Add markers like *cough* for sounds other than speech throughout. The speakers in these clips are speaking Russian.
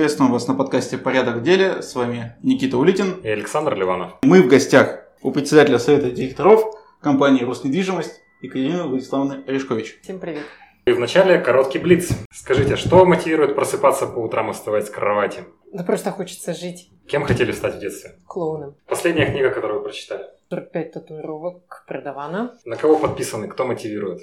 Приветствуем вас на подкасте «Порядок в деле». С вами Никита Улитин и Александр Ливанов. Мы в гостях у председателя Совета директоров компании «Роснедвижимость» Екатерины Владиславовны Орешкович. Всем привет. И вначале короткий блиц. Скажите, что мотивирует просыпаться по утрам и вставать с кровати? Да просто хочется жить. Кем хотели стать в детстве? Клоуном. Последняя книга, которую вы прочитали? 45 татуировок продавана. На кого подписаны? Кто мотивирует?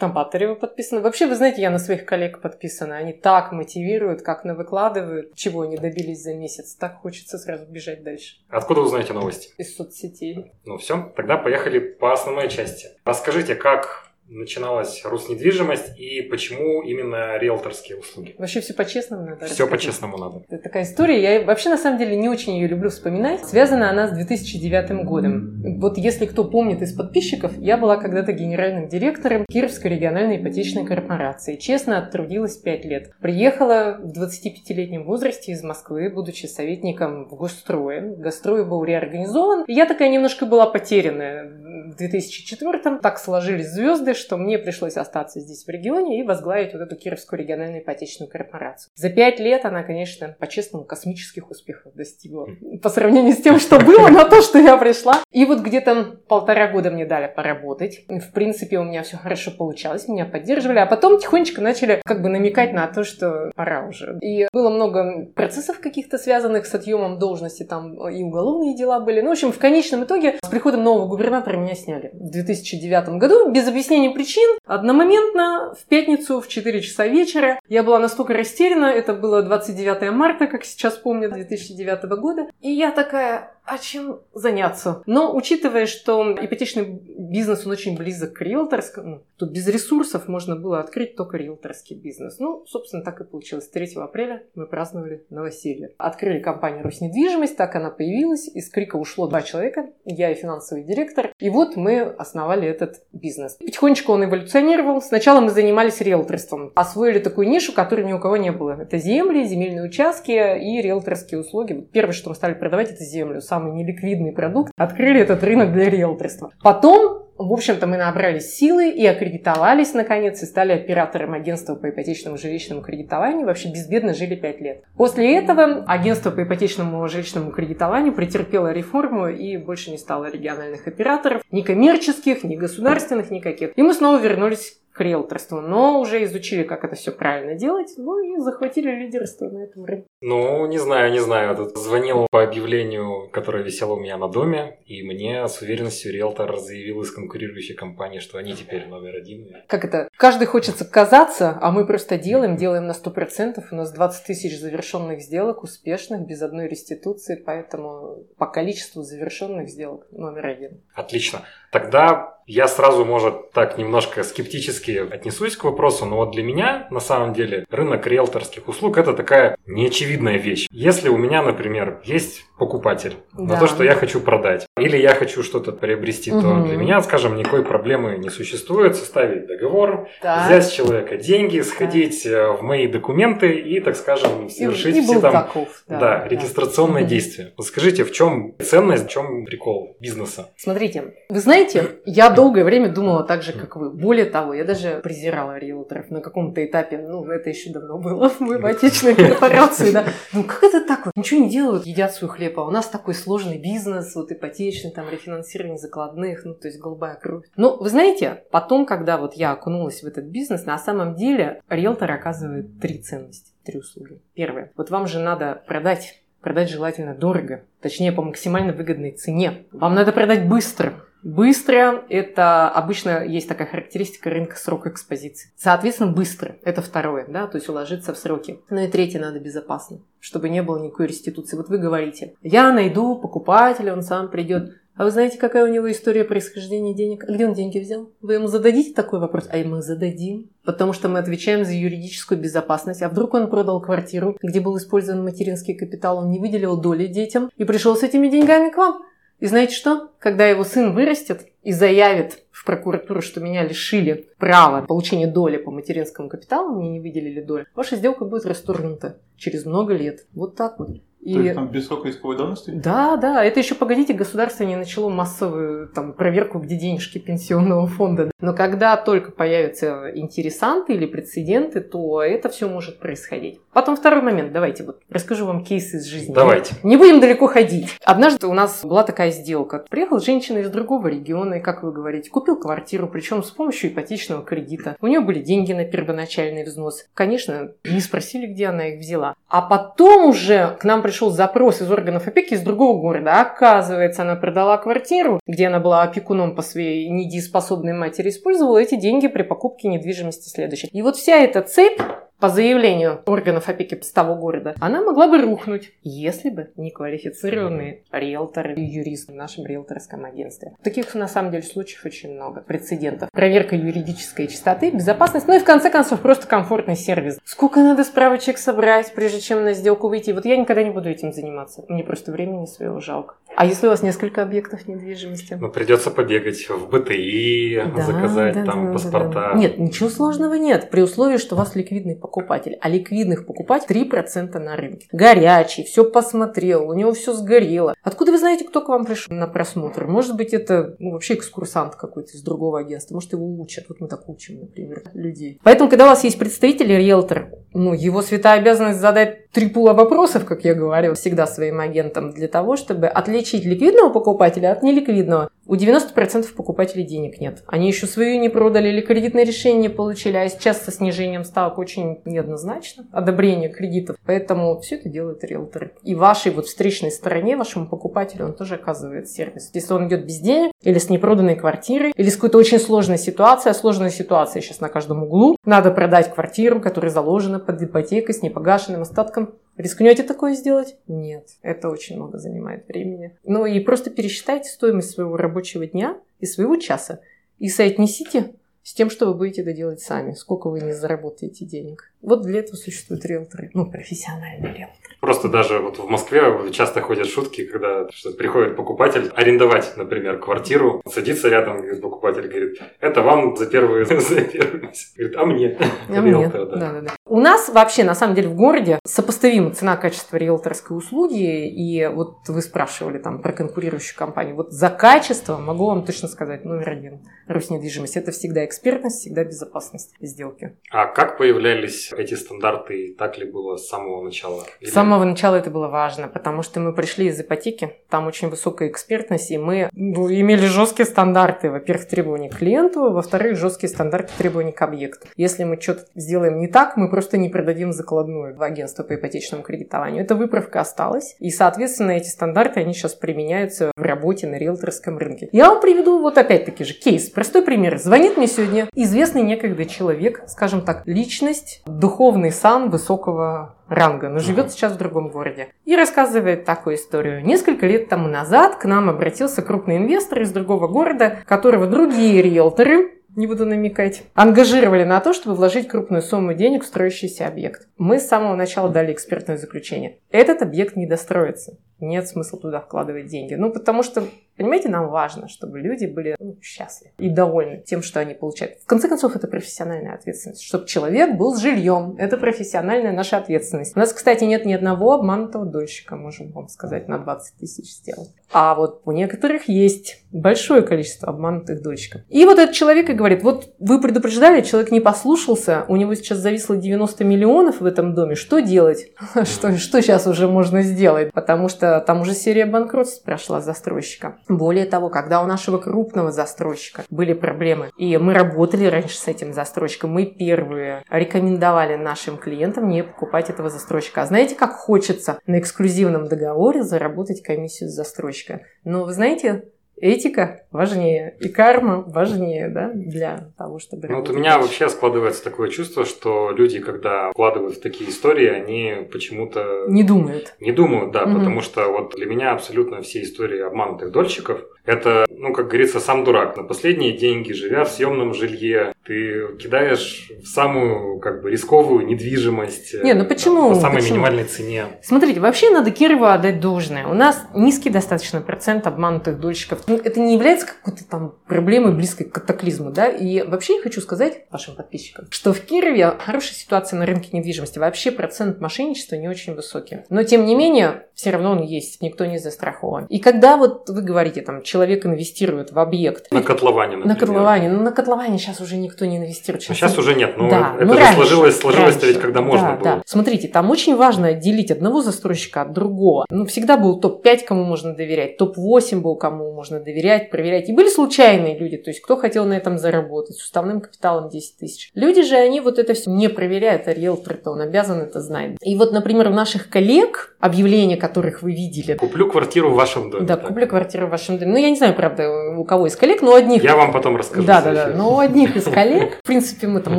На Батарева подписаны. Вообще, вы знаете, я на своих коллег подписана. Они так мотивируют, как на выкладывают, чего они добились за месяц. Так хочется сразу бежать дальше. Откуда узнаете новости? Из соцсетей. Ну все, тогда поехали по основной части. Расскажите, как начиналась Роснедвижимость и почему именно риэлторские услуги? Вообще все по-честному надо. Все по-честному надо. Это такая история. Я вообще на самом деле не очень ее люблю вспоминать. Связана она с 2009 годом. Вот если кто помнит из подписчиков, я была когда-то генеральным директором Кировской региональной ипотечной корпорации. Честно, оттрудилась 5 лет. Приехала в 25-летнем возрасте из Москвы, будучи советником в Гострое. Гострой был реорганизован. Я такая немножко была потерянная в 2004 Так сложились звезды, что мне пришлось остаться здесь в регионе и возглавить вот эту Кировскую региональную ипотечную корпорацию. За пять лет она, конечно, по-честному, космических успехов достигла. По сравнению с тем, что было, *laughs* на то, что я пришла. И вот где-то полтора года мне дали поработать. В принципе, у меня все хорошо получалось, меня поддерживали. А потом тихонечко начали как бы намекать на то, что пора уже. И было много процессов каких-то связанных с отъемом должности, там и уголовные дела были. Ну, в общем, в конечном итоге с приходом нового губернатора меня сняли в 2009 году без объяснения течение причин одномоментно в пятницу в 4 часа вечера. Я была настолько растеряна, это было 29 марта, как сейчас помню, 2009 года, и я такая, а чем заняться. Но учитывая, что ипотечный бизнес, он очень близок к риэлторскому, то без ресурсов можно было открыть только риэлторский бизнес. Ну, собственно, так и получилось. 3 апреля мы праздновали новоселье. Открыли компанию «Роснедвижимость», так она появилась. Из Крика ушло два человека, я и финансовый директор. И вот мы основали этот бизнес. Потихонечку он эволюционировал. Сначала мы занимались риэлторством. Освоили такую нишу, которой ни у кого не было. Это земли, земельные участки и риэлторские услуги. Первое, что мы стали продавать, это землю. Сам самый неликвидный продукт, открыли этот рынок для риэлторства. Потом в общем-то, мы набрали силы и аккредитовались, наконец, и стали оператором агентства по ипотечному жилищному кредитованию. Вообще безбедно жили 5 лет. После этого агентство по ипотечному жилищному кредитованию претерпело реформу и больше не стало региональных операторов, ни коммерческих, ни государственных, никаких. И мы снова вернулись к риэлторству, но уже изучили, как это все правильно делать, ну и захватили лидерство на этом рынке. Ну, не знаю, не знаю. Тут звонил по объявлению, которое висело у меня на доме, и мне с уверенностью риэлтор заявил из конкурирующей компании, что они теперь номер один. Как это? Каждый хочется казаться, а мы просто делаем, делаем на 100%. У нас 20 тысяч завершенных сделок, успешных, без одной реституции, поэтому по количеству завершенных сделок номер один. Отлично. Тогда я сразу, может, так немножко скептически отнесусь к вопросу, но вот для меня, на самом деле, рынок риэлторских услуг – это такая неочевидная вещь. Если у меня, например, есть покупатель да. на то, что я хочу продать, или я хочу что-то приобрести, угу. то для меня, скажем, никакой проблемы не существует составить договор, так. взять с человека деньги, сходить так. Э, в мои документы и, так скажем, совершить и, и все там таков, да, да, регистрационные угу. действия. Скажите, в чем ценность, в чем прикол бизнеса? Смотрите, вы знаете, я долгое время думала так же, как вы. Более того, я даже презирала риэлторов на каком-то этапе. Ну, это еще давно было в моей отечественной корпорации, да. *laughs* Ну, как это так вот? Ничего не делают, едят свой хлеб, а у нас такой сложный бизнес, вот ипотечный, там, рефинансирование закладных, ну, то есть голубая кровь. Но вы знаете, потом, когда вот я окунулась в этот бизнес, на самом деле риэлтор оказывает три ценности, три услуги. Первое. Вот вам же надо продать продать желательно дорого, точнее по максимально выгодной цене. Вам надо продать быстро, Быстро – это обычно есть такая характеристика рынка срок экспозиции. Соответственно, быстро – это второе, да, то есть уложиться в сроки. Ну и третье – надо безопасно, чтобы не было никакой реституции. Вот вы говорите, я найду покупателя, он сам придет. А вы знаете, какая у него история происхождения денег? А где он деньги взял? Вы ему зададите такой вопрос? А мы зададим. Потому что мы отвечаем за юридическую безопасность. А вдруг он продал квартиру, где был использован материнский капитал, он не выделил доли детям и пришел с этими деньгами к вам? И знаете что? Когда его сын вырастет и заявит в прокуратуру, что меня лишили права получения доли по материнскому капиталу, мне не выделили долю, ваша сделка будет расторгнута через много лет. Вот так вот. И... То есть там без срока исковой давности? Да, да. Это еще, погодите, государство не начало массовую там, проверку, где денежки пенсионного фонда. Но когда только появятся интересанты или прецеденты, то это все может происходить. Потом второй момент. Давайте вот расскажу вам кейс из жизни. Давайте. Не будем далеко ходить. Однажды у нас была такая сделка. Приехала женщина из другого региона, и, как вы говорите, купил квартиру, причем с помощью ипотечного кредита. У нее были деньги на первоначальный взнос. Конечно, не спросили, где она их взяла. А потом уже к нам пришел запрос из органов опеки из другого города. Оказывается, она продала квартиру, где она была опекуном по своей недееспособной матери, использовала эти деньги при покупке недвижимости следующей. И вот вся эта цепь по заявлению органов опеки с того города, она могла бы рухнуть, если бы не квалифицированные риэлторы и юристы в нашем риэлторском агентстве. Таких, на самом деле, случаев очень много, прецедентов. Проверка юридической чистоты, безопасность, ну и, в конце концов, просто комфортный сервис. Сколько надо справочек собрать, прежде чем на сделку выйти? Вот я никогда не буду этим заниматься. Мне просто времени своего жалко. А если у вас несколько объектов недвижимости? Ну, придется побегать в БТИ, да, заказать да, там да, паспорта. Да, да. Нет, ничего сложного нет, при условии, что у вас ликвидный покупатель. А ликвидных покупателей 3% на рынке. Горячий, все посмотрел, у него все сгорело. Откуда вы знаете, кто к вам пришел на просмотр? Может быть, это ну, вообще экскурсант какой-то из другого агентства. Может, его учат. Вот мы так учим, например, людей. Поэтому, когда у вас есть представитель риэлтор, ну, его святая обязанность задать три пула вопросов, как я говорю всегда своим агентам, для того, чтобы отличить ликвидного покупателя от неликвидного. У 90% покупателей денег нет. Они еще свою не продали или кредитное решение получили, а сейчас со снижением ставок очень неоднозначно одобрение кредитов. Поэтому все это делают риэлторы. И вашей вот встречной стороне, вашему покупателю, он тоже оказывает сервис. Если он идет без денег, или с непроданной квартирой, или с какой-то очень сложной ситуацией, а сложная ситуация сейчас на каждом углу, надо продать квартиру, которая заложена под ипотекой с непогашенным остатком Рискнете такое сделать? Нет. Это очень много занимает времени. Ну и просто пересчитайте стоимость своего рабочего дня и своего часа и соотнесите с тем, что вы будете это делать сами. Сколько вы не заработаете денег. Вот для этого существуют риэлторы. Ну, профессиональные риэлторы. Просто даже вот в Москве часто ходят шутки, когда что приходит покупатель арендовать, например, квартиру, садится рядом, говорит, покупатель говорит, это вам за первые, *laughs* за. Говорит, а мне? А *laughs* мне. Да. Да, да, У нас вообще, на самом деле, в городе сопоставима цена-качество риэлторской услуги, и вот вы спрашивали там про конкурирующую компанию. Вот за качество могу вам точно сказать номер один. Роснедвижимость. Это всегда экспертность, всегда безопасность сделки. А как появлялись эти стандарты? Так ли было с самого начала? Или... С самого начала это было важно, потому что мы пришли из ипотеки, там очень высокая экспертность, и мы имели жесткие стандарты. Во-первых, требования к клиенту, во-вторых, жесткие стандарты требований к объекту. Если мы что-то сделаем не так, мы просто не продадим закладную в агентство по ипотечному кредитованию. Эта выправка осталась, и, соответственно, эти стандарты, они сейчас применяются в работе на риэлторском рынке. Я вам приведу вот опять-таки же кейс. Простой пример. Звонит мне сегодня известный некогда человек, скажем так, личность, духовный сан высокого ранга, но живет сейчас в другом городе. И рассказывает такую историю. Несколько лет тому назад к нам обратился крупный инвестор из другого города, которого другие риэлторы не буду намекать, ангажировали на то, чтобы вложить крупную сумму денег в строящийся объект. Мы с самого начала дали экспертное заключение. Этот объект не достроится. Нет смысла туда вкладывать деньги. Ну, потому что Понимаете, нам важно, чтобы люди были ну, счастливы и довольны тем, что они получают. В конце концов, это профессиональная ответственность. Чтобы человек был с жильем. Это профессиональная наша ответственность. У нас, кстати, нет ни одного обманутого дольщика, можем вам сказать, на 20 тысяч сделать. А вот у некоторых есть большое количество обманутых дольщиков. И вот этот человек и говорит, вот вы предупреждали, человек не послушался, у него сейчас зависло 90 миллионов в этом доме, что делать? *laughs* Что, что сейчас уже можно сделать? Потому что там уже серия банкротств прошла застройщика. Более того, когда у нашего крупного застройщика были проблемы, и мы работали раньше с этим застройщиком, мы первые рекомендовали нашим клиентам не покупать этого застройщика. А знаете, как хочется на эксклюзивном договоре заработать комиссию с застройщика? Но вы знаете, этика важнее, и карма важнее, да, для того, чтобы... Ну, вот у меня вообще складывается такое чувство, что люди, когда вкладывают в такие истории, они почему-то... Не думают. Не думают, да, угу. потому что вот для меня абсолютно все истории обманутых дольщиков, это, ну, как говорится, сам дурак. На последние деньги, живя в съемном жилье, ты кидаешь в самую, как бы, рисковую недвижимость. Не, ну почему? Там, по самой почему? минимальной цене. Смотрите, вообще надо Кирову отдать должное. У нас низкий достаточно процент обманутых дольщиков. Ну, это не является какой-то там проблемой близкой к катаклизму, да? И вообще я хочу сказать вашим подписчикам, что в Кирове хорошая ситуация на рынке недвижимости. Вообще процент мошенничества не очень высокий. Но, тем не менее, все равно он есть, никто не застрахован. И когда вот вы говорите, там, человек инвестирует в объект. На котловане, например. На котловане. Ну, на котловане сейчас уже никто не инвестирует. Сейчас, сейчас уже нет. Ну, да, это ну, же раньше, сложилось, сложилось ведь, когда можно да, было. Да. Смотрите, там очень важно отделить одного застройщика от другого. Ну, всегда был топ-5, кому можно доверять, топ-8 был, кому можно доверять, проверять. И были случайные люди, то есть кто хотел на этом заработать, с уставным капиталом 10 тысяч. Люди же, они вот это все не проверяют, а риэлтор-то он обязан это знать. И вот, например, у наших коллег, объявления которых вы видели, Куплю квартиру в вашем доме. да, так. куплю квартиру в вашем доме. Ну, я не знаю, правда, у кого из коллег, но одних... Я вам потом расскажу. Да, да, да. Но у одних из коллег, в принципе, мы там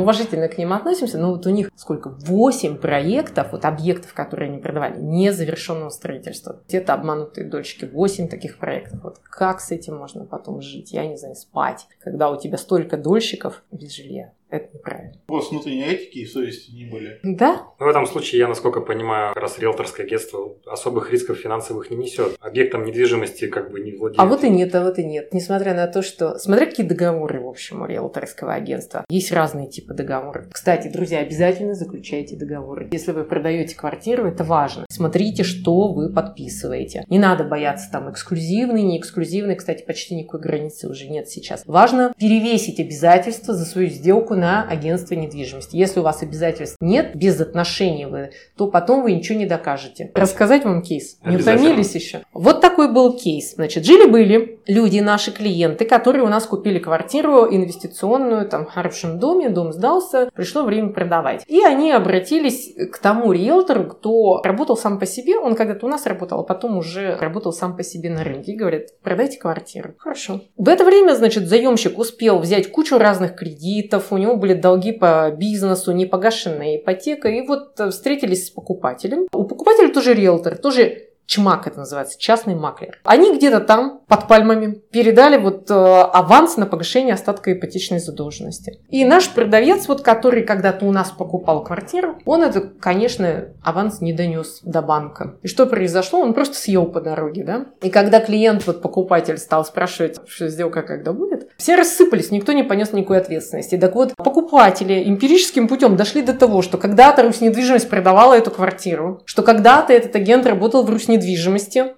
уважительно к ним относимся, но вот у них сколько? Восемь проектов, вот объектов, которые они продавали, незавершенного строительства. Где-то обманутые дольщики. Восемь таких проектов. Вот как с этим можно потом жить? Я не знаю, спать, когда у тебя столько дольщиков без жилья. Это неправильно. Вопрос внутренней этики и совести не были. Да? Ну, в этом случае, я, насколько понимаю, как раз риэлторское агентство особых рисков финансовых не несет. Объектом недвижимости как бы не владеет. А вот и нет, а вот и нет. Несмотря на то, что... Смотря какие договоры, в общем, у риэлторского агентства. Есть разные типы договоров. Кстати, друзья, обязательно заключайте договоры. Если вы продаете квартиру, это важно. Смотрите, что вы подписываете. Не надо бояться там эксклюзивный, не эксклюзивный. Кстати, почти никакой границы уже нет сейчас. Важно перевесить обязательства за свою сделку на агентство недвижимости. Если у вас обязательств нет, без отношений вы, то потом вы ничего не докажете. Рассказать вам кейс? Не утомились еще? Вот такой был кейс. Значит, жили-были люди, наши клиенты, которые у нас купили квартиру инвестиционную, там, в хорошем доме, дом сдался, пришло время продавать. И они обратились к тому риэлтору, кто работал сам по себе, он когда-то у нас работал, а потом уже работал сам по себе на рынке, и говорят, продайте квартиру. Хорошо. В это время, значит, заемщик успел взять кучу разных кредитов, у него были долги по бизнесу, непогашенная ипотека, и вот э, встретились с покупателем. У покупателя тоже риэлтор, тоже ЧМАК это называется, частный маклер. Они где-то там, под пальмами, передали вот э, аванс на погашение остатка ипотечной задолженности. И наш продавец, вот который когда-то у нас покупал квартиру, он это, конечно, аванс не донес до банка. И что произошло? Он просто съел по дороге, да? И когда клиент, вот покупатель, стал спрашивать, что сделка когда будет, все рассыпались, никто не понес никакой ответственности. Так вот, покупатели эмпирическим путем дошли до того, что когда-то Руснедвижимость продавала эту квартиру, что когда-то этот агент работал в Руснедвижимости,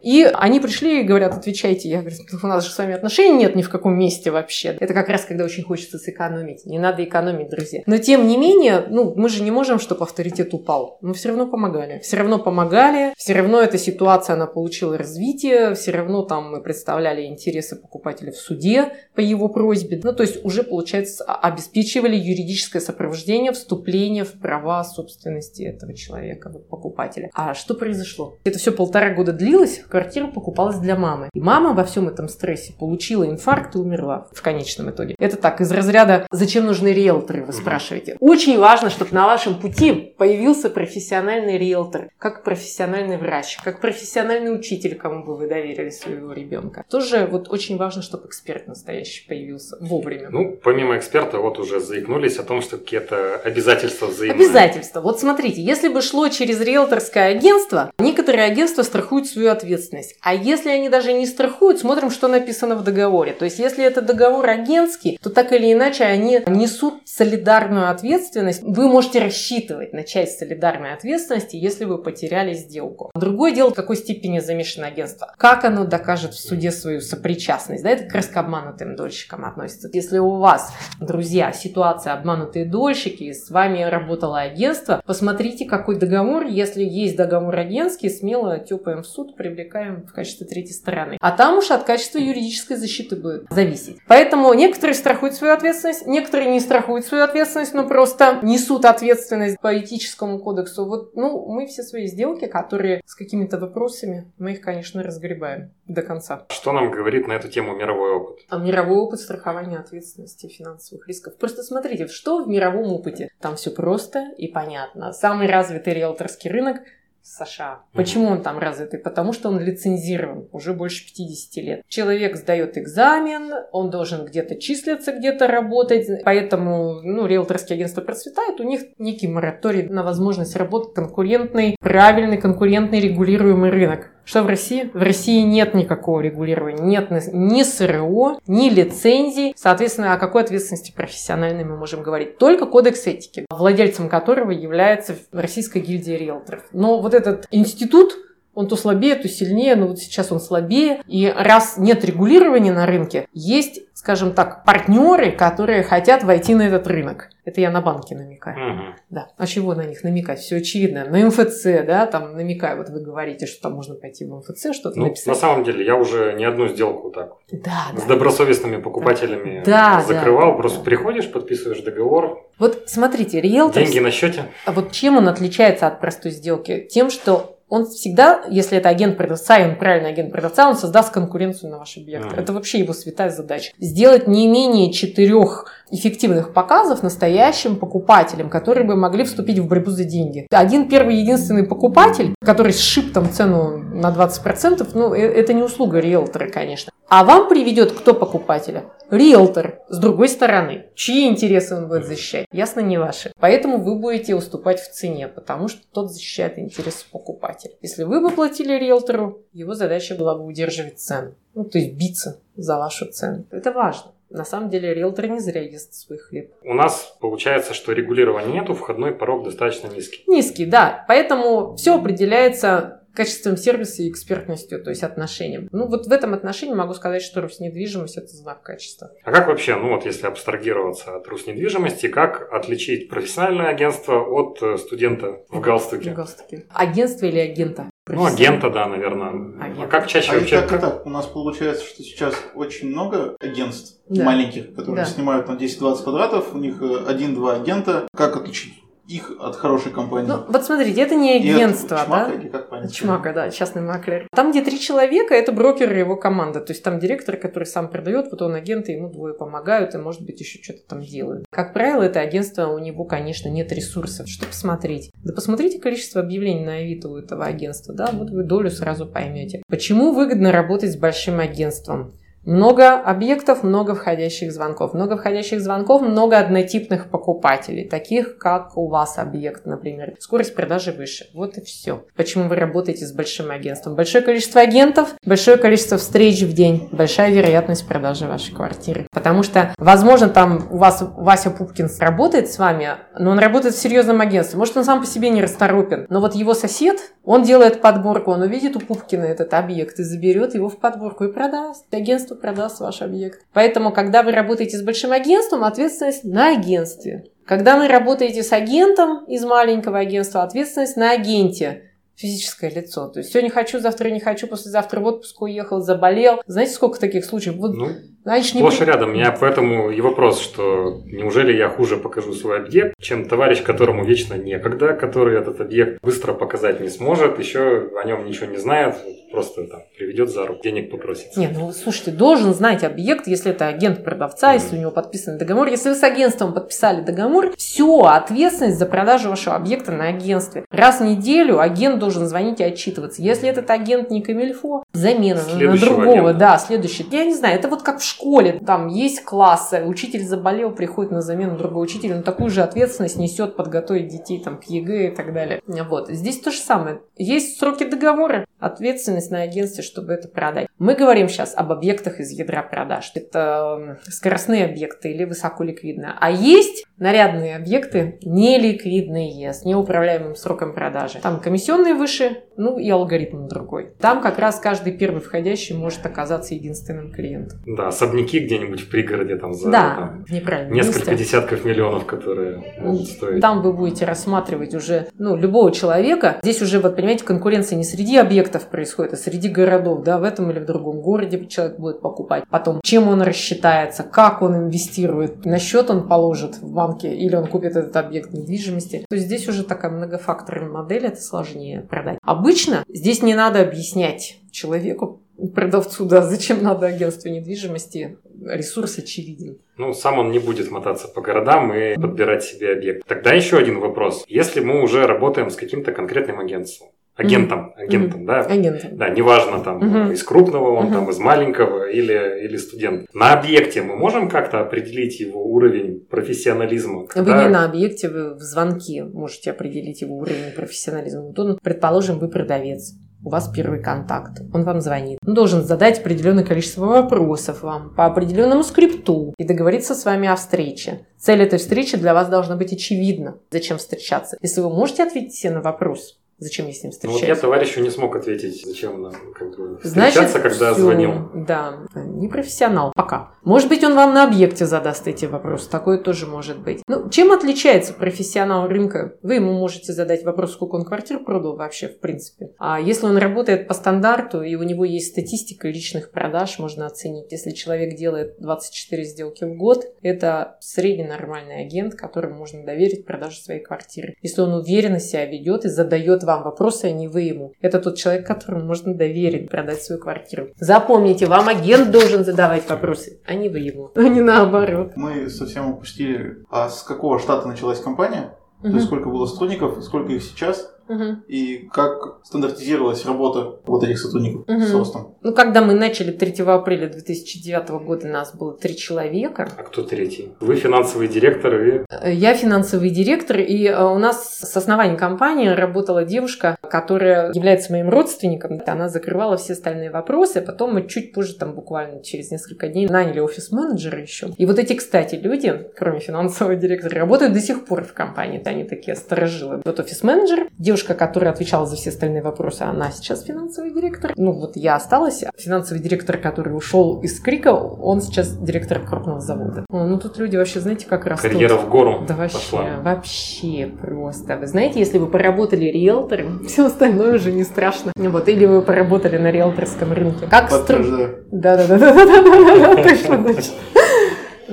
и они пришли и говорят, отвечайте. Я говорю, у нас же с вами отношений нет ни в каком месте вообще. Это как раз когда очень хочется сэкономить. Не надо экономить, друзья. Но тем не менее, ну, мы же не можем, чтобы авторитет упал. Мы все равно помогали. Все равно помогали. Все равно эта ситуация, она получила развитие. Все равно там мы представляли интересы покупателя в суде по его просьбе. Ну, то есть уже, получается, а- обеспечивали юридическое сопровождение, вступление в права собственности этого человека, покупателя. А что произошло? Это все полтора года длилось, квартира покупалась для мамы. И мама во всем этом стрессе получила инфаркт и умерла в конечном итоге. Это так, из разряда «Зачем нужны риэлторы?» вы спрашиваете. Очень важно, чтобы на вашем пути появился профессиональный риэлтор, как профессиональный врач, как профессиональный учитель, кому бы вы доверили своего ребенка. Тоже вот очень важно, чтобы эксперт настоящий появился вовремя. Ну, помимо эксперта, вот уже заикнулись о том, что какие-то обязательства взаимные. Обязательства. Вот смотрите, если бы шло через риэлторское агентство, некоторые агентства страхуют свою ответственность. А если они даже не страхуют, смотрим, что написано в договоре. То есть, если это договор агентский, то так или иначе они несут солидарную ответственность. Вы можете рассчитывать на часть солидарной ответственности, если вы потеряли сделку. Другое дело, в какой степени замешано агентство. Как оно докажет в суде свою сопричастность? Да, это как раз к обманутым дольщикам относится. Если у вас, друзья, ситуация обманутые дольщики, с вами работало агентство, посмотрите, какой договор. Если есть договор агентский, смело тепаем в суд, привлекаем в качестве третьей стороны. А там уж от качества юридической защиты будет зависеть. Поэтому некоторые страхуют свою ответственность, некоторые не страхуют свою ответственность, но просто несут ответственность по этическому кодексу. Вот, ну, мы все свои сделки, которые с какими-то вопросами, мы их, конечно, разгребаем до конца. Что нам говорит на эту тему мировой опыт? А мировой опыт страхования ответственности финансовых рисков. Просто смотрите, что в мировом опыте. Там все просто и понятно. Самый развитый риэлторский рынок США. Почему он там развитый? Потому что он лицензирован уже больше 50 лет. Человек сдает экзамен, он должен где-то числиться, где-то работать, поэтому ну, риэлторские агентства процветают, у них некий мораторий на возможность работать конкурентный, правильный, конкурентный, регулируемый рынок. Что в России? В России нет никакого регулирования, нет ни СРО, ни лицензий. Соответственно, о какой ответственности профессиональной мы можем говорить? Только кодекс этики, владельцем которого является Российская гильдия риэлторов. Но вот этот институт Он то слабее, то сильнее, но вот сейчас он слабее. И раз нет регулирования на рынке, есть, скажем так, партнеры, которые хотят войти на этот рынок. Это я на банки намекаю. Мгм. Да. А чего на них намекать? Все очевидно. На МФЦ, да, там намекаю. Вот вы говорите, что там можно пойти в МФЦ, что-то Ну, написать. на самом деле, я уже не одну сделку так Да, с да. добросовестными покупателями Да, закрывал. да. Просто приходишь, подписываешь договор, Вот смотрите, риэлтор... деньги на счете. А вот чем он отличается от простой сделки? Тем, что он всегда, если это агент продавца, и он правильный агент продавца, он создаст конкуренцию на ваш объект. Мгм. Это вообще его святая задача. Сделать не менее четырех эффективных показов настоящим покупателям, которые бы могли вступить в борьбу за деньги. Один первый единственный покупатель, который сшиб там цену на 20%, ну, э- это не услуга риэлтора, конечно. А вам приведет кто покупателя? Риэлтор, с другой стороны. Чьи интересы он будет защищать? Ясно, не ваши. Поэтому вы будете уступать в цене, потому что тот защищает интересы покупателя. Если вы бы платили риэлтору, его задача была бы удерживать цену. Ну, то есть биться за вашу цену. Это важно. На самом деле риэлтор не зря ест свой хлеб. У нас получается, что регулирования нету, входной порог достаточно низкий. Низкий, да. Поэтому все определяется качеством сервиса и экспертностью, то есть отношением. Ну, вот в этом отношении могу сказать, что Роснедвижимость – это знак качества. А как вообще, ну вот если абстрагироваться от Руснедвижимости, как отличить профессиональное агентство от э, студента в галстуке? В галстуке. Агентство или агента? Ну, агента, да, наверное. Агента. А как чаще А вообще? так и так. У нас получается, что сейчас очень много агентств Да. маленьких, которые Да. снимают на 10-20 квадратов. У них э, один-два агента. Как отличить их от хорошей компании? Ну, вот смотрите, это не И от агентство, чмака, да? или как понять? Чмака, да, частный маклер. Там, где три человека, это брокер и его команда. То есть там директор, который сам продает, вот он агент, и ему двое помогают, и, может быть, еще что-то там делают. Как правило, это агентство, у него, конечно, нет ресурсов. Что посмотреть? Да посмотрите количество объявлений на Авито у этого агентства, да, вот вы долю сразу поймете. Почему выгодно работать с большим агентством? Много объектов, много входящих звонков. Много входящих звонков, много однотипных покупателей, таких как у вас объект, например. Скорость продажи выше. Вот и все. Почему вы работаете с большим агентством? Большое количество агентов, большое количество встреч в день, большая вероятность продажи вашей квартиры. Потому что, возможно, там у вас Вася Пупкин работает с вами, но он работает в серьезном агентстве. Может, он сам по себе не расторопен. Но вот его сосед, он делает подборку, он увидит у Пупкина этот объект и заберет его в подборку и продаст. Агентство продаст ваш объект. Поэтому, когда вы работаете с большим агентством, ответственность на агентстве. Когда вы работаете с агентом из маленького агентства, ответственность на агенте физическое лицо. То есть сегодня хочу, завтра не хочу, послезавтра в отпуск уехал, заболел. Знаете, сколько таких случаев? Вот, Ну, не сплошь при- рядом. У меня поэтому и вопрос, что неужели я хуже покажу свой объект, чем товарищ, которому вечно некогда, который этот объект быстро показать не сможет, еще о нем ничего не знает, просто там приведет за руку, денег попросит. Не, ну слушайте, должен знать объект, если это агент продавца, если у него подписан договор. Если вы с агентством подписали договор, все, ответственность за продажу вашего объекта на агентстве. Раз в неделю агент должен звонить и отчитываться. Если этот агент не камильфо, замена на- другого, агента. да, следующий. Я не знаю, это вот как в школе, там есть классы, учитель заболел, приходит на замену другого учителя, он такую же ответственность несет подготовить детей там к ЕГЭ и так далее. Вот, здесь то же самое. Есть сроки договора, ответственность на агентстве, чтобы это продать. Мы говорим сейчас об объектах из ядра продаж. Это скоростные объекты или высоколиквидные. А есть нарядные объекты неликвидные, с неуправляемым сроком продажи. Там комиссионные выше, ну и алгоритм другой. Там как раз каждый первый входящий может оказаться единственным клиентом. Да, особняки где-нибудь в пригороде там за да, там, в неправильном несколько месте. десятков миллионов, которые могут стоить. Там вы будете рассматривать уже ну, любого человека. Здесь уже, вот понимаете, конкуренция не среди объектов происходит, а среди городов. Да, в этом или в другом городе человек будет покупать. Потом, чем он рассчитается, как он инвестирует, на счет он положит в банке или он купит этот объект недвижимости. То есть здесь уже такая многофакторная модель, это сложнее продать. Обычно здесь не надо объяснять человеку, продавцу, да, зачем надо агентству недвижимости, ресурс очевиден. Ну, сам он не будет мотаться по городам и подбирать себе объект. Тогда еще один вопрос. Если мы уже работаем с каким-то конкретным агентством, агентом, агентом, да, Агенты. да, неважно там Мгм. из крупного он Мгм. там из маленького или или студент. На объекте мы можем как-то определить его уровень профессионализма. Вы Когда- не на объекте, вы в звонке можете определить его уровень профессионализма. Вот он, предположим, вы продавец. У вас первый контакт. Он вам звонит. Он должен задать определенное количество вопросов вам по определенному скрипту и договориться с вами о встрече. Цель этой встречи для вас должна быть очевидна. Зачем встречаться? Если вы можете ответить на вопрос, Зачем я с ним Ну, вот встречаюсь? я товарищу не смог ответить, зачем нам как бы, Значит, встречаться, когда всё. звонил. Да, не профессионал пока. Может быть, он вам на объекте задаст эти вопросы. Такое тоже может быть. Ну, чем отличается профессионал рынка? Вы ему можете задать вопрос, сколько он квартир продал вообще, в принципе. А если он работает по стандарту, и у него есть статистика личных продаж, можно оценить. Если человек делает 24 сделки в год, это средний нормальный агент, которому можно доверить продажу своей квартиры. Если он уверенно себя ведет и задает вам вопросы, а не вы ему. Это тот человек, которому можно доверить продать свою квартиру. Запомните, вам агент должен задавать вопросы, а не вы ему, а не наоборот. Мы совсем упустили, а с какого штата началась компания? То есть сколько было сотрудников, сколько их сейчас, Мгм. и как стандартизировалась работа вот этих сотрудников Мгм. с ростом. Ну, когда мы начали 3 апреля 2009 года, нас было три человека. А кто третий? Вы финансовый директор и... Э, Я финансовый директор, и э, у нас с основания компании работала девушка, которая является моим родственником. Она закрывала все остальные вопросы, а потом мы чуть позже, там буквально через несколько дней, наняли офис-менеджера еще. И вот эти, кстати, люди, кроме финансового директора, работают до сих пор в компании. Это они такие сторожилы. Вот офис-менеджер, девушка, которая отвечала за все остальные вопросы, она сейчас финансовый директор. Ну вот я осталась. Финансовый директор, который ушел из Крика, он сейчас директор крупного завода. О, Ну тут люди вообще, знаете, как растут. Карьера в гору Да вообще, пошла. вообще просто. Вы знаете, если вы поработали риэлтором, *laughs* все остальное уже не страшно. Вот, или вы поработали на риэлторском рынке. Как стру... Да, да, да, да, да, да, да, точно, точно.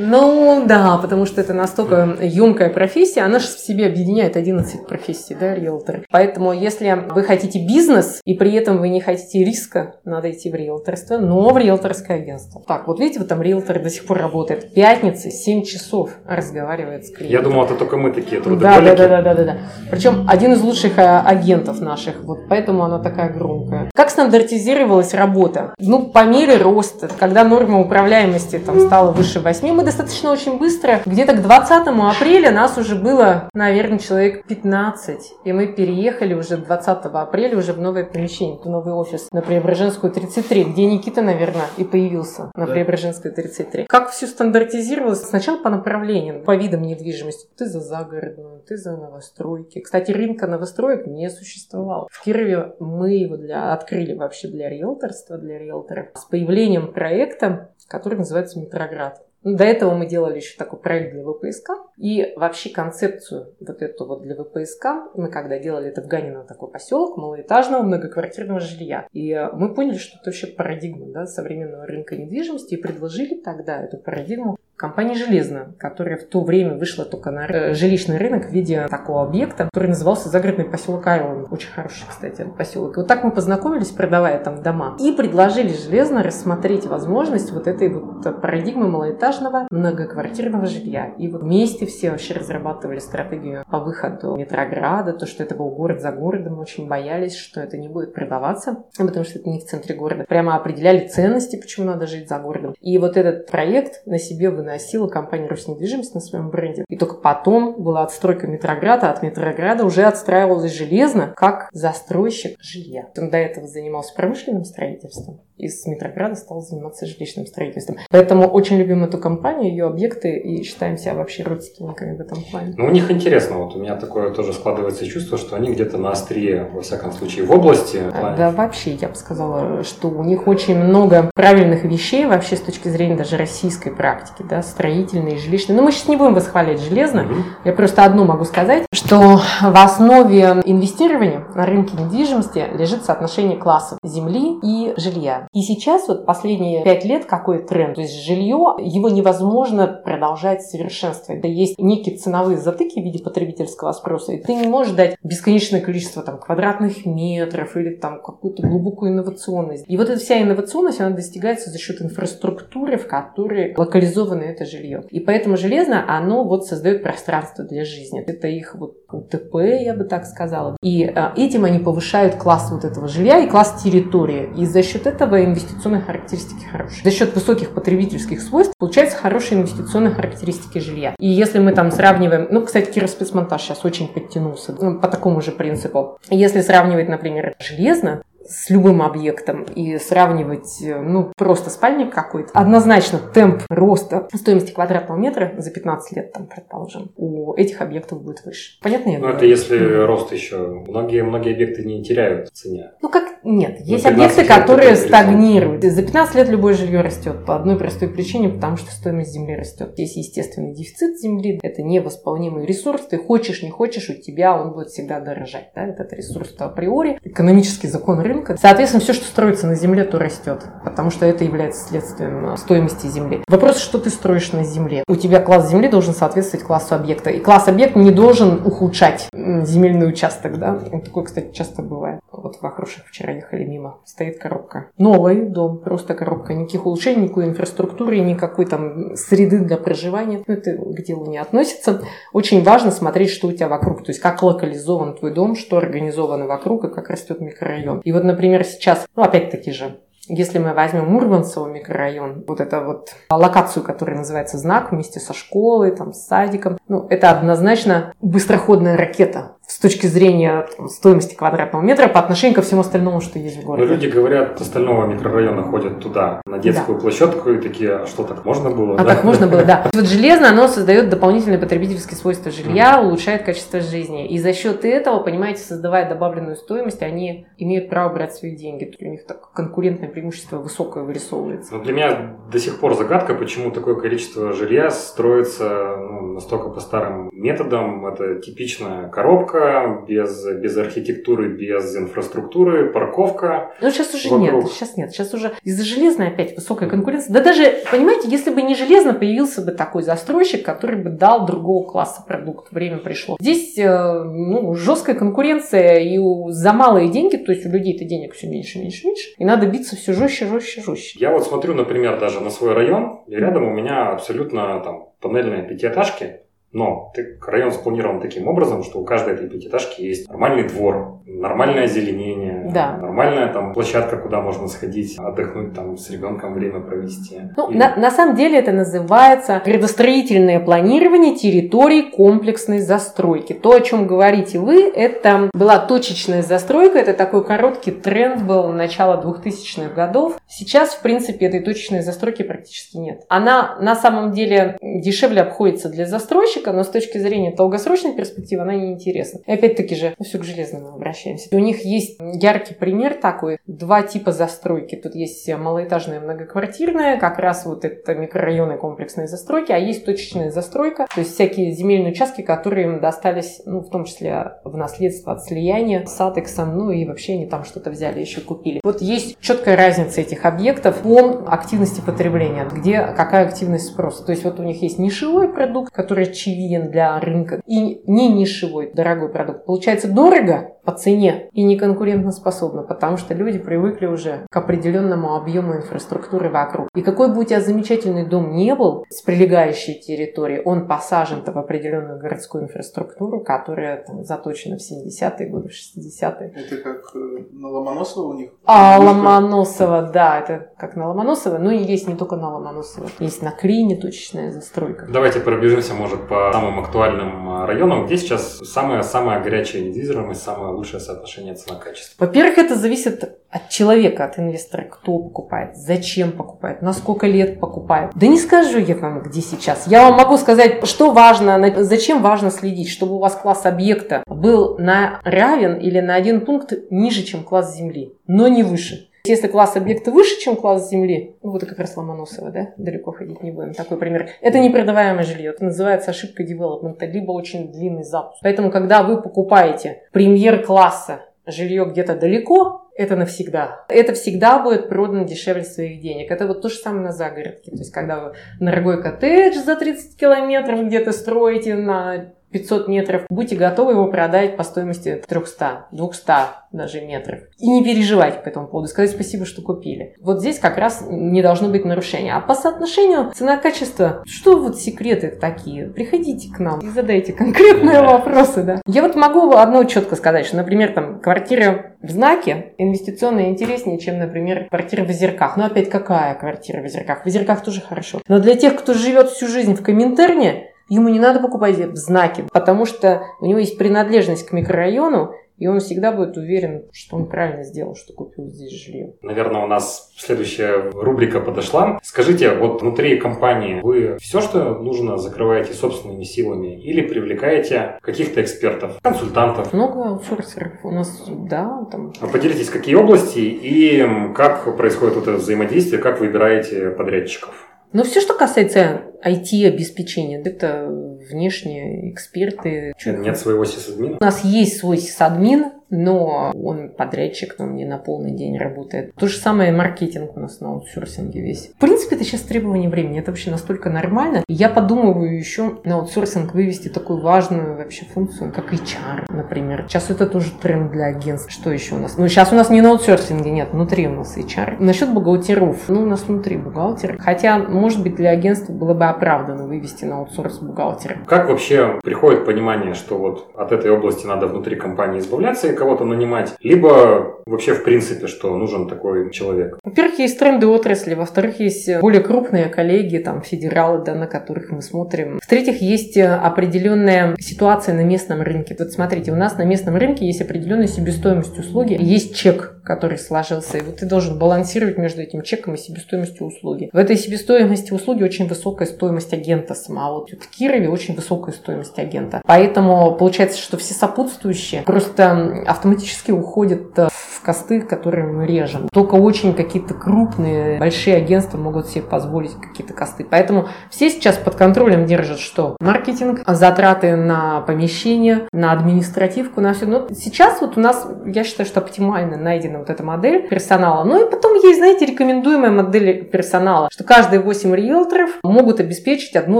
Ну да, потому что это настолько емкая профессия, она же в себе объединяет 11 профессий, да, риэлторы. Поэтому если вы хотите бизнес, и при этом вы не хотите риска, надо идти в риэлторство, но в риэлторское агентство. Так, вот видите, вот там риэлтор до сих пор работает. Пятница, 7 часов разговаривает с клиентом. Я думал, это только мы такие Да, да, трудоголики. да, да, да, да, да. Причем один из лучших э, агентов наших, вот поэтому она такая громкая. Как стандартизировалась работа? Ну, по мере роста, когда норма управляемости там стала выше 8, мы достаточно очень быстро, где-то к 20 апреля нас уже было, наверное, человек 15, и мы переехали уже 20 апреля уже в новое помещение, в новый офис на Преображенскую 33, где Никита, наверное, и появился на Да. Преображенской 33. Как все стандартизировалось? Сначала по направлениям, по видам недвижимости. Ты за загородную, ты за новостройки. Кстати, рынка новостроек не существовало. В Кирове мы его для, открыли вообще для риэлторства, для риэлторов. С появлением проекта, который называется «Метроград». До этого мы делали еще такой проект для ВПСК. И вообще концепцию вот эту вот для ВПСК, мы когда делали это в Ганино, такой поселок малоэтажного многоквартирного жилья. И э, мы поняли, что это вообще парадигма да, современного рынка недвижимости и предложили тогда эту парадигму компании «Железно», которая в то время вышла только на э, жилищный рынок в виде такого объекта, который назывался загородный поселок Айлон. Очень хороший, кстати, поселок. И вот так мы познакомились, продавая там дома. И предложили «Железно» рассмотреть возможность вот этой вот парадигмы малоэтажного многоквартирного жилья. И вот вместе все вообще разрабатывали стратегию по выходу Метрограда, то, что это был город за городом, очень боялись, что это не будет продаваться, потому что это не в центре города. Прямо определяли ценности, почему надо жить за городом. И вот этот проект на себе выносила компания «Роснедвижимость» на своем бренде. И только потом была отстройка Метрограда, а от Метрограда уже отстраивалось железно как застройщик жилья. Он до этого занимался промышленным строительством, и с Метрограда стал заниматься жилищным строительством. Поэтому очень любим эту компанию, ее объекты, и считаем себя вообще родственниками в этом плане. Ну, у них интересно, вот у меня такое тоже складывается чувство, что они где-то на острие, во всяком случае, в области. плане- Да, вообще, я бы сказала, что у них очень много правильных вещей вообще с точки зрения даже российской практики, да, строительной, жилищной. Но мы сейчас не будем восхвалять железно. Мгм. Я просто одно могу сказать, что в основе инвестирования на рынке недвижимости лежит соотношение классов земли и жилья. И сейчас вот последние пять лет какой тренд? То есть жилье, его невозможно продолжать совершенствовать. Да есть некие ценовые затыки в виде потребительского спроса, и ты не можешь дать бесконечное количество там, квадратных метров или там какую-то глубокую инновационность. И вот эта вся инновационность, она достигается за счет инфраструктуры, в которой локализовано это жилье. И поэтому железно, оно вот создает пространство для жизни. Это их вот УТП, я бы так сказала. И а, этим они повышают класс вот этого жилья и класс территории. И за счет этого инвестиционные характеристики хорошие. За счет высоких потребительских свойств получаются хорошие инвестиционные характеристики жилья. И если мы там сравниваем, ну, кстати, Киров спецмонтаж сейчас очень подтянулся ну, по такому же принципу. Если сравнивать, например, железно с любым объектом и сравнивать, э, ну, просто спальник какой-то, однозначно темп роста стоимости квадратного метра за 15 лет, там, предположим, у этих объектов будет выше. Понятно? Ну, это если рост еще. Многие, многие объекты не теряют в цене. Ну, как нет, есть 15 объекты, которые стагнируют. За 15 лет любое жилье растет по одной простой причине, потому что стоимость земли растет. Есть естественный дефицит земли, это невосполнимый ресурс. Ты хочешь, не хочешь, у тебя он будет всегда дорожать. Да? Этот ресурс то априори, экономический закон рынка. Соответственно, все, что строится на земле, то растет, потому что это является следствием э, стоимости земли. Вопрос, что ты строишь на земле. У тебя класс земли должен соответствовать классу объекта. И класс объекта не должен ухудшать земельный участок. Да? Такое, кстати, часто бывает. Вот в Вахрушах вчера ехали мимо. Стоит коробка. Новый дом, просто коробка. Никаких улучшений, никакой инфраструктуры, никакой там среды для проживания. Ну, это к делу не относится. Очень важно смотреть, что у тебя вокруг. То есть, как локализован твой дом, что организовано вокруг и как растет микрорайон. И вот, например, сейчас, ну, опять-таки же, если мы возьмем Мурмансово микрорайон, вот это вот локацию, которая называется «Знак» вместе со школой, там, с садиком, ну, это однозначно быстроходная ракета с точки зрения там, стоимости квадратного метра по отношению ко всему остальному, что есть в Но городе. люди говорят, остального микрорайона ходят туда, на детскую площадку, и такие, а что так можно было? А да? так можно было, да. *laughs* Вот железо, оно создает дополнительные потребительские свойства жилья, улучшает качество жизни. И за счет этого, понимаете, создавая добавленную стоимость, они имеют право брать свои деньги. У них так конкурентное преимущество высокое вырисовывается. Но для меня до сих пор загадка, почему такое количество жилья строится ну, настолько по старым методам. Это типичная коробка, без, без архитектуры, без инфраструктуры, парковка. Ну, сейчас уже Вокруг. нет, сейчас нет. Сейчас уже из-за железной опять высокая конкуренция. Да даже, понимаете, если бы не железно, появился бы такой застройщик, который бы дал другого класса продукт. Время пришло. Здесь э, ну, жесткая конкуренция, и за малые деньги, то есть у людей-то денег все меньше, меньше, меньше, и надо биться все жестче, жестче, жестче. Я вот смотрю, например, даже на свой район, и рядом у меня абсолютно там панельные пятиэтажки, но район спланирован таким образом, что у каждой этой пятиэтажки есть нормальный двор, нормальное озеленение, Да. нормальная там площадка, куда можно сходить, отдохнуть там с ребенком время провести. Ну, И- на, на самом деле это называется градостроительное планирование территорий комплексной застройки. То, о чем говорите вы, это была точечная застройка, это такой короткий тренд был начала 2000-х годов. Сейчас, в принципе, этой точечной застройки практически нет. Она на самом деле дешевле обходится для застройщика, но с точки зрения долгосрочной перспективы она неинтересна. И опять-таки же, ну, все к железному обращаемся. У них есть яркий пример такой, два типа застройки. Тут есть малоэтажная многоквартирная, как раз вот это микрорайоны комплексной застройки, а есть точечная застройка, то есть всякие земельные участки, которые им достались, ну, в том числе в наследство от слияния с Атексом, ну и вообще они там что-то взяли, еще купили. Вот есть четкая разница этих объектов по активности потребления, где какая активность спроса. То есть вот у них есть нишевой продукт, который очевиден для рынка, и не нишевой, дорогой продукт. Получается дорого по цене и не конкурентоспособно, потому что люди привыкли уже к определенному объему инфраструктуры вокруг. И какой бы у тебя замечательный дом не был с прилегающей территории, он посажен-то в определенную городскую инфраструктуру, которая там заточена в 70-е годы, в 60-е. Это как э, на Ломоносово у них? А Двушка. Ломоносово, да, это как на Ломоносово, но и есть не только на Ломоносово. Есть на Клине точечная застройка. Давайте пробежимся, может, по самым актуальным а, районам, где сейчас самая-самая горячая недвижимость, самое лучшее соотношение цена-качество. Во-первых, это зависит от человека, от инвестора, кто покупает, зачем покупает, на сколько лет покупает. Да не скажу я вам, где сейчас. Я вам могу сказать, что важно, зачем важно следить, чтобы у вас класс объекта был на равен или на один пункт ниже, чем класс земли, но не выше. Если класс объекта выше, чем класс земли, ну вот это как раз Ломоносово, да, далеко ходить не будем, такой пример. Это непродаваемое жилье, это называется ошибка девелопмента, либо очень длинный запуск. Поэтому, когда вы покупаете премьер-класса жилье где-то далеко, это навсегда. Это всегда будет продано дешевле своих денег. Это вот то же самое на загородке. То есть, когда вы дорогой коттедж за 30 километров где-то строите на 500 метров, будьте готовы его продать по стоимости 300, 200 даже метров. И не переживайте по этому поводу, сказать спасибо, что купили. Вот здесь как раз не должно быть нарушения. А по соотношению цена-качество, что вот секреты такие? Приходите к нам и задайте конкретные вопросы, да. Я вот могу одно четко сказать, что, например, там квартира в знаке инвестиционно интереснее, чем, например, квартира в Озерках. Но опять какая квартира в Озерках? В Озерках тоже хорошо. Но для тех, кто живет всю жизнь в Коминтерне, Ему не надо покупать в знаке, потому что у него есть принадлежность к микрорайону, И он всегда будет уверен, что он правильно сделал, что купил здесь жилье. Наверное, у нас следующая рубрика подошла. Скажите, вот внутри компании вы все, что нужно, закрываете собственными силами или привлекаете каких-то экспертов, консультантов? Много аутсорсеров у нас, да. Там... А поделитесь, какие области и как происходит это взаимодействие, как выбираете подрядчиков? Но все, что касается IT-обеспечения, это внешние эксперты. Нет своего сисадмина? У нас есть свой сисадмин, но он подрядчик, но не на полный день работает. То же самое маркетинг у нас на аутсорсинге весь. В принципе, это сейчас требование времени, это вообще настолько нормально. Я подумываю еще на аутсорсинг вывести такую важную вообще функцию, как HR, например. Сейчас это тоже тренд для агентств. Что еще у нас? Ну, сейчас у нас не на аутсорсинге, нет, внутри у нас HR. Насчет бухгалтеров, ну, у нас внутри бухгалтер. Хотя, может быть, для агентства было бы оправданно вывести на аутсорс бухгалтера. Как вообще приходит понимание, что вот от этой области надо внутри компании избавляться кого-то нанимать, либо вообще в принципе, что нужен такой человек? Во-первых, есть тренды отрасли, во-вторых, есть более крупные коллеги, там, федералы, да, на которых мы смотрим. В-третьих, есть определенная ситуация на местном рынке. Вот смотрите, у нас на местном рынке есть определенная себестоимость услуги, есть чек, который сложился, и вот ты должен балансировать между этим чеком и себестоимостью услуги. В этой себестоимости услуги очень высокая стоимость агента самого. Вот в Кирове очень высокая стоимость агента. Поэтому получается, что все сопутствующие просто автоматически уходят э, в косты, которые мы режем. Только очень какие-то крупные, большие агентства могут себе позволить какие-то косты. Поэтому все сейчас под контролем держат что? Маркетинг, затраты на помещение, на административку, на все. Но сейчас вот у нас, я считаю, что оптимально найдена вот эта модель персонала. Ну и потом есть, знаете, рекомендуемая модель персонала, что каждые 8 риэлторов могут обеспечить одну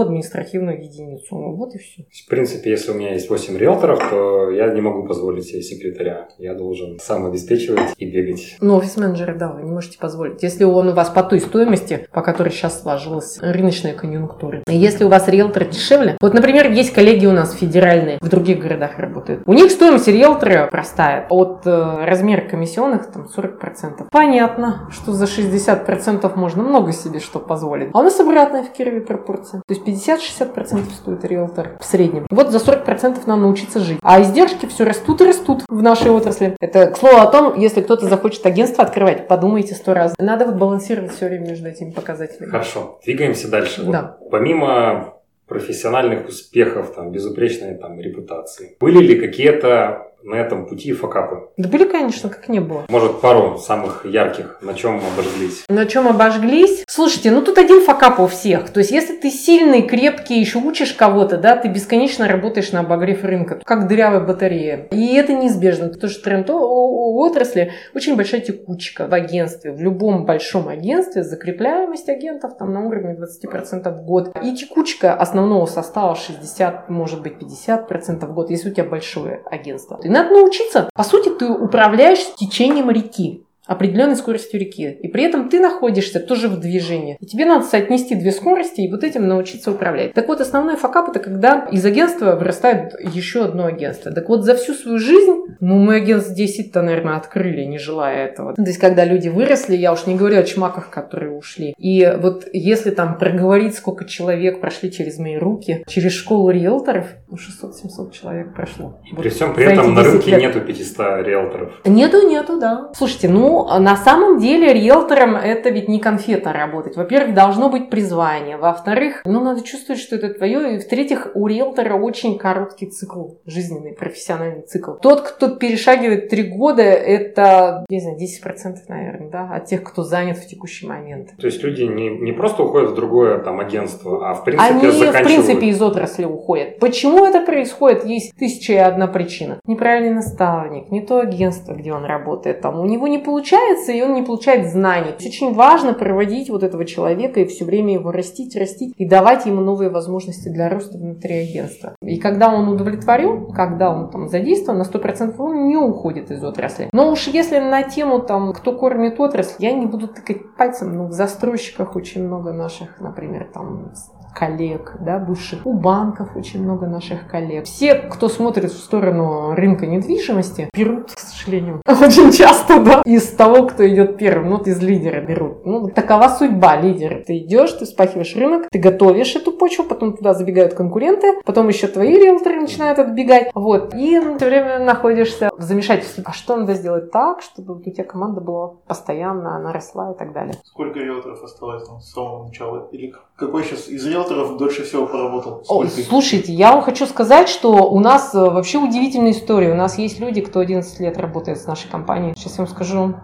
административную единицу. Вот и все. В принципе, если у меня есть 8 риэлторов, то я не могу позволить себе секретаря. Я должен сам обеспечивать и бегать. Ну, офис-менеджера, да, вы не можете позволить. Если он у вас по той стоимости, по которой сейчас сложилась рыночная конъюнктура. Если у вас риэлтор дешевле, вот, например, есть коллеги у нас федеральные, в других городах работают. У них стоимость риэлтора простая. От э, размера комиссионных там 40%. Понятно, что за 60% можно много себе что позволить. А у нас обратная в Кирове пропорция. То есть 50-60% стоит риэлтор в среднем. Вот за 40% надо научиться жить. А издержки все растут и растут в нашей отрасли. Это, к слову о том, если кто-то захочет агентство открывать, подумайте сто раз. Надо вот балансировать все время между этими показателями. Хорошо, двигаемся дальше. Да. Вот, помимо профессиональных успехов, там, безупречной там, репутации, были ли какие-то на этом пути факапы? Да были, конечно, как не было. Может, пару самых ярких, на чем обожглись? На чем обожглись? Слушайте, ну тут один факап у всех. То есть, если ты сильный, крепкий, еще учишь кого-то, да, ты бесконечно работаешь на обогрев рынка, как дырявая батарея. И это неизбежно, потому что тренд у отрасли очень большая текучка в агентстве, в любом большом агентстве, закрепляемость агентов там на уровне 20% в год. И текучка основного состава 60, может быть 50% в год, если у тебя большое агентство. Надо научиться. По сути, ты управляешь течением реки определенной скоростью реки. И при этом ты находишься тоже в движении. И тебе надо соотнести две скорости и вот этим научиться управлять. Так вот, основной факап это когда из агентства вырастает еще одно агентство. Так вот, за всю свою жизнь, ну, мы агентств 10-то, наверное, открыли, не желая этого. То есть, когда люди выросли, я уж не говорю о чмаках, которые ушли. И вот если там проговорить, сколько человек прошли через мои руки, через школу риэлторов, ну, 600-700 человек прошло. И вот при всем при этом на рынке лет. нету 500 риэлторов. Нету, нету, да. Слушайте, ну, на самом деле риэлтором это ведь не конфета работать. Во-первых, должно быть призвание. Во-вторых, ну, надо чувствовать, что это твое. И в-третьих, у риэлтора очень короткий цикл, жизненный, профессиональный цикл. Тот, кто перешагивает три года, это, не знаю, 10%, наверное, да, от тех, кто занят в текущий момент. То есть люди не, не просто уходят в другое там агентство, а в принципе Они заканчивают... в принципе из отрасли уходят. Почему это происходит? Есть тысяча и одна причина. Неправильный наставник, не то агентство, где он работает, там у него не получается получается, и он не получает знаний. Очень важно проводить вот этого человека и все время его растить, растить и давать ему новые возможности для роста внутри агентства. И когда он удовлетворен, когда он там задействован на 100%, он не уходит из отрасли. Но уж если на тему там, кто кормит отрасль, я не буду тыкать пальцем, но в застройщиках очень много наших, например, там коллег, да, бывших. У банков очень много наших коллег. Все, кто смотрит в сторону рынка недвижимости, берут, к сожалению, *laughs* очень часто, да, из того, кто идет первым, ну, из лидера берут. Ну, такова судьба лидера. Ты идешь, ты вспахиваешь рынок, ты готовишь эту почву, потом туда забегают конкуренты, потом еще твои риэлторы начинают отбегать, вот, и все время находишься в замешательстве. А что надо сделать так, чтобы у тебя команда была постоянно, она росла и так далее. Сколько риэлторов осталось там с самого начала? Или какой сейчас из риэлторов дольше всего поработал? О, слушайте, я вам хочу сказать, что у нас э, вообще удивительная история. У нас есть люди, кто 11 лет работает с нашей компанией. Сейчас я вам скажу.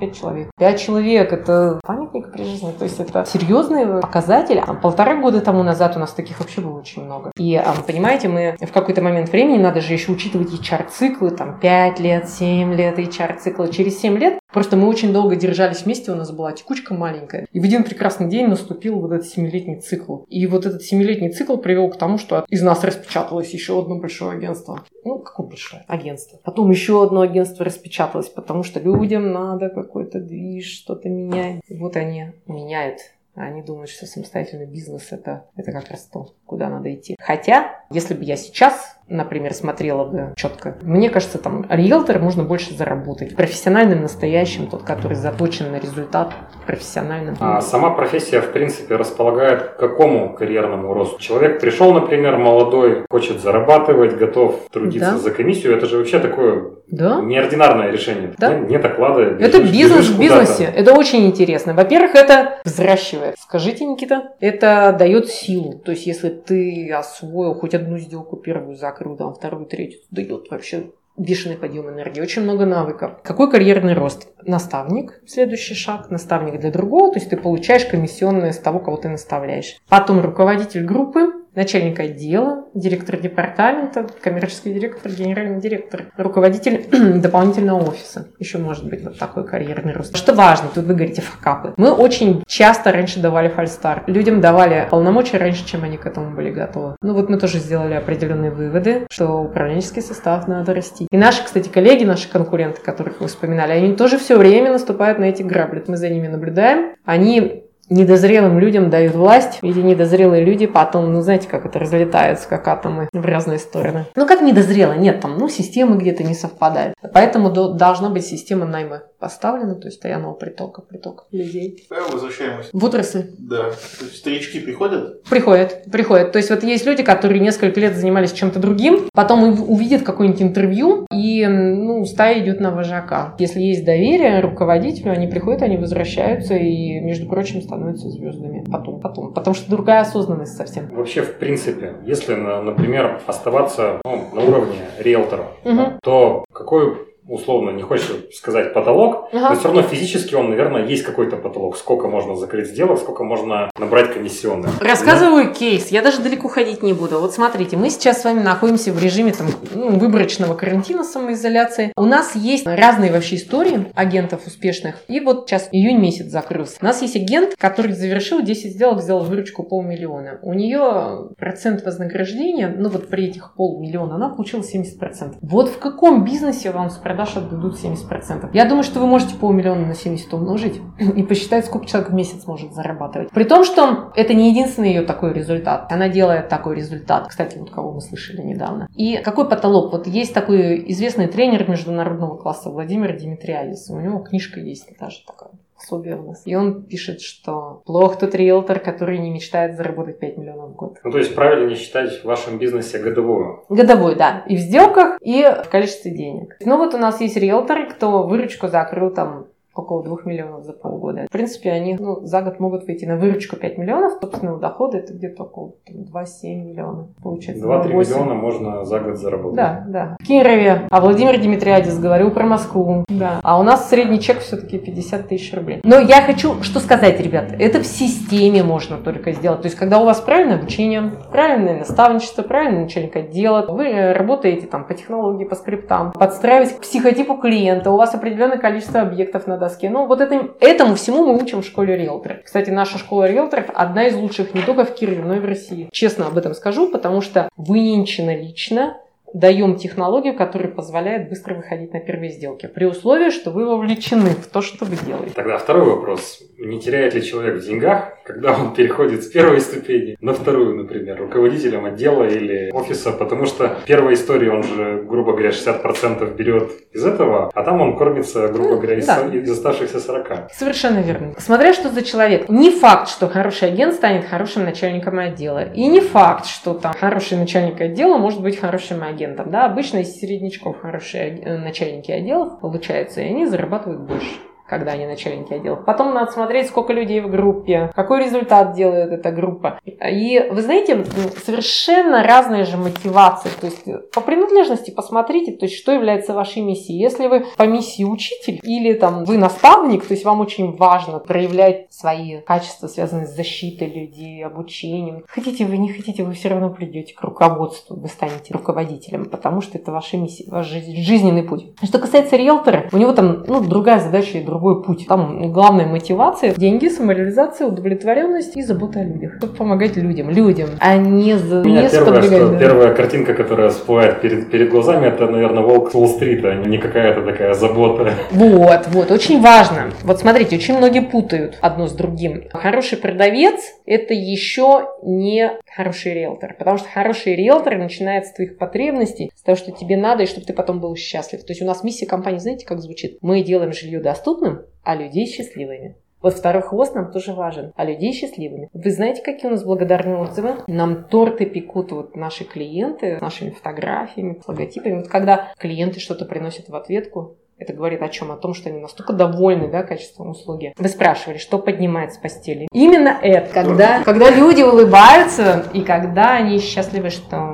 Пять человек. Пять человек – это памятник при жизни. То есть это серьезный показатель. Полтора года тому назад у нас таких вообще было очень много. И, а, понимаете, мы в какой-то момент времени, надо же еще учитывать HR-циклы, там 5 лет, 7 лет HR-циклы. Через 7 лет просто мы очень долго держались вместе, у нас была текучка маленькая. И в один прекрасный день наступил вот этот семилетний цикл. И вот этот семилетний цикл привел к тому, что из нас распечаталось еще одно большое агентство. Ну, какое большое? Агентство. Потом еще одно агентство распечаталось, потому что людям надо какой-то движ, что-то менять. И вот они меняют они думают, что самостоятельный бизнес это, это как раз то, куда надо идти. Хотя, если бы я сейчас например, смотрела бы четко. Мне кажется, там риэлтор можно больше заработать. Профессиональным, настоящим, тот, который заточен на результат, профессиональным. А сама профессия, в принципе, располагает к какому карьерному росту? Человек пришел, например, молодой, хочет зарабатывать, готов трудиться да. за комиссию. Это же вообще такое да? неординарное решение. Да? Нет оклада. Это бизнес в бизнесе. Это очень интересно. Во-первых, это взращивает. Скажите, Никита, это дает силу. То есть, если ты освоил хоть одну сделку первую за закрыл там вторую, третью, дает вообще бешеный подъем энергии, очень много навыков. Какой карьерный рост? Наставник, следующий шаг, наставник для другого, то есть ты получаешь комиссионное с того, кого ты наставляешь. Потом руководитель группы, начальник отдела, директор департамента, коммерческий директор, генеральный директор, руководитель *clears throat* дополнительного офиса. Еще может быть вот такой карьерный рост. Что важно, тут вы говорите факапы. Мы очень часто раньше давали фальстар. Людям давали полномочия раньше, чем они к этому были готовы. Ну вот мы тоже сделали определенные выводы, что управленческий состав надо расти. И наши, кстати, коллеги, наши конкуренты, которых вы вспоминали, они тоже все время наступают на эти грабли. Мы за ними наблюдаем. Они недозрелым людям дают власть, эти недозрелые люди потом, ну, знаете, как это разлетаются, как атомы в разные стороны. Ну, как недозрело? Нет, там, ну, системы где-то не совпадают. Поэтому до, должна быть система найма поставлена, то есть постоянного притока, притока людей. Возвращаемся. В отрасль. Да. То есть старички приходят? Приходят, приходят. То есть вот есть люди, которые несколько лет занимались чем-то другим, потом увидят какое-нибудь интервью, и, ну, стая идет на вожака. Если есть доверие руководителю, они приходят, они возвращаются, и, между прочим, становятся звездами. Потом, потом. Потому что другая осознанность совсем. Вообще, в принципе, если, например, оставаться ну, на уровне риэлтора, угу. то какой условно, не хочется сказать потолок, ага. но все равно физически он, наверное, есть какой-то потолок. Сколько можно закрыть сделок, сколько можно набрать комиссионных. Рассказываю но... кейс. Я даже далеко ходить не буду. Вот смотрите, мы сейчас с вами находимся в режиме там, ну, выборочного карантина, самоизоляции. У нас есть разные вообще истории агентов успешных. И вот сейчас июнь месяц закрылся. У нас есть агент, который завершил 10 сделок, сделал выручку полмиллиона. У нее процент вознаграждения, ну вот при этих полмиллиона, она получила 70%. Вот в каком бизнесе вам с продаж отдадут 70%. Я думаю, что вы можете полмиллиона на 70 умножить и посчитать, сколько человек в месяц может зарабатывать. При том, что это не единственный ее такой результат. Она делает такой результат. Кстати, вот кого мы слышали недавно. И какой потолок? Вот есть такой известный тренер международного класса Владимир Димитриадис. У него книжка есть даже такая особенность. И он пишет, что плох тот риэлтор, который не мечтает заработать 5 миллионов в год. Ну, то есть правильно считать в вашем бизнесе годовую? Годовую, да. И в сделках, и в количестве денег. Ну, вот у нас есть риэлторы, кто выручку закрыл там около 2 миллионов за полгода. В принципе, они ну, за год могут выйти на выручку 5 миллионов, собственного дохода это где-то около 2-7 миллионов получается. 2-3 миллиона можно за год заработать. Да, да. В Кирове, а Владимир Димитриадис говорил про Москву, да. А у нас средний чек все-таки 50 тысяч рублей. Но я хочу что сказать, ребята, это в системе можно только сделать. То есть, когда у вас правильное обучение, правильное наставничество, правильный начальник отдела, вы работаете там по технологии, по скриптам, подстраиваясь к психотипу клиента, у вас определенное количество объектов надо доске. Ну, вот это, этому всему мы учим в школе риэлторов. Кстати, наша школа риэлторов одна из лучших не только в Кирове, но и в России. Честно об этом скажу, потому что выненчено лично даем технологию, которая позволяет быстро выходить на первые сделки. При условии, что вы вовлечены в то, что вы делаете. Тогда второй вопрос не теряет ли человек в деньгах, когда он переходит с первой ступени на вторую, например, руководителем отдела или офиса, потому что первая история, он же, грубо говоря, 60% берет из этого, а там он кормится, грубо Ну, говоря, из, да. из оставшихся 40. Совершенно верно. Смотря что за человек. Не факт, что хороший агент станет хорошим начальником отдела. И не факт, что там хороший начальник отдела может быть хорошим агентом. Да, обычно из середнячков хорошие начальники отделов получаются, и они зарабатывают больше когда они начальники отделов. Потом надо смотреть, сколько людей в группе, какой результат делает эта группа. И вы знаете, совершенно разные же мотивации. То есть э, по принадлежности посмотрите, то есть что является вашей миссией. Если вы по миссии учитель или там вы наставник, то есть вам очень важно проявлять свои качества, связанные с защитой людей, обучением. Хотите вы, не хотите, вы все равно придете к руководству, вы станете руководителем, потому что это ваша миссия, ваш жиз- жизненный путь. Что касается риэлтора, у него там ну, другая задача и другой путь. Там главная мотивация – деньги, самореализация, удовлетворенность и забота о людях. Чтобы помогать людям, людям, а не, за, не первое, что, да. первая картинка, которая всплывает перед, перед глазами, это, наверное, волк с Уолл-стрита, а не какая-то такая забота. Вот, вот, очень важно. Вот смотрите, очень многие путают одно с другим. Хороший продавец – это еще не хороший риэлтор. Потому что хороший риэлтор начинает с твоих потребностей, с того, что тебе надо, и чтобы ты потом был счастлив. То есть у нас миссия компании, знаете, как звучит? Мы делаем жилье доступным, а людей счастливыми. Вот второй хвост нам тоже важен, а людей счастливыми. Вы знаете, какие у нас благодарные отзывы? Нам торты пекут вот наши клиенты с нашими фотографиями, с логотипами. Вот когда клиенты что-то приносят в ответку, это говорит о чем? О том, что они настолько довольны да, качеством услуги. Вы спрашивали, что поднимает с постели? Именно это. Когда, когда люди улыбаются и когда они счастливы, что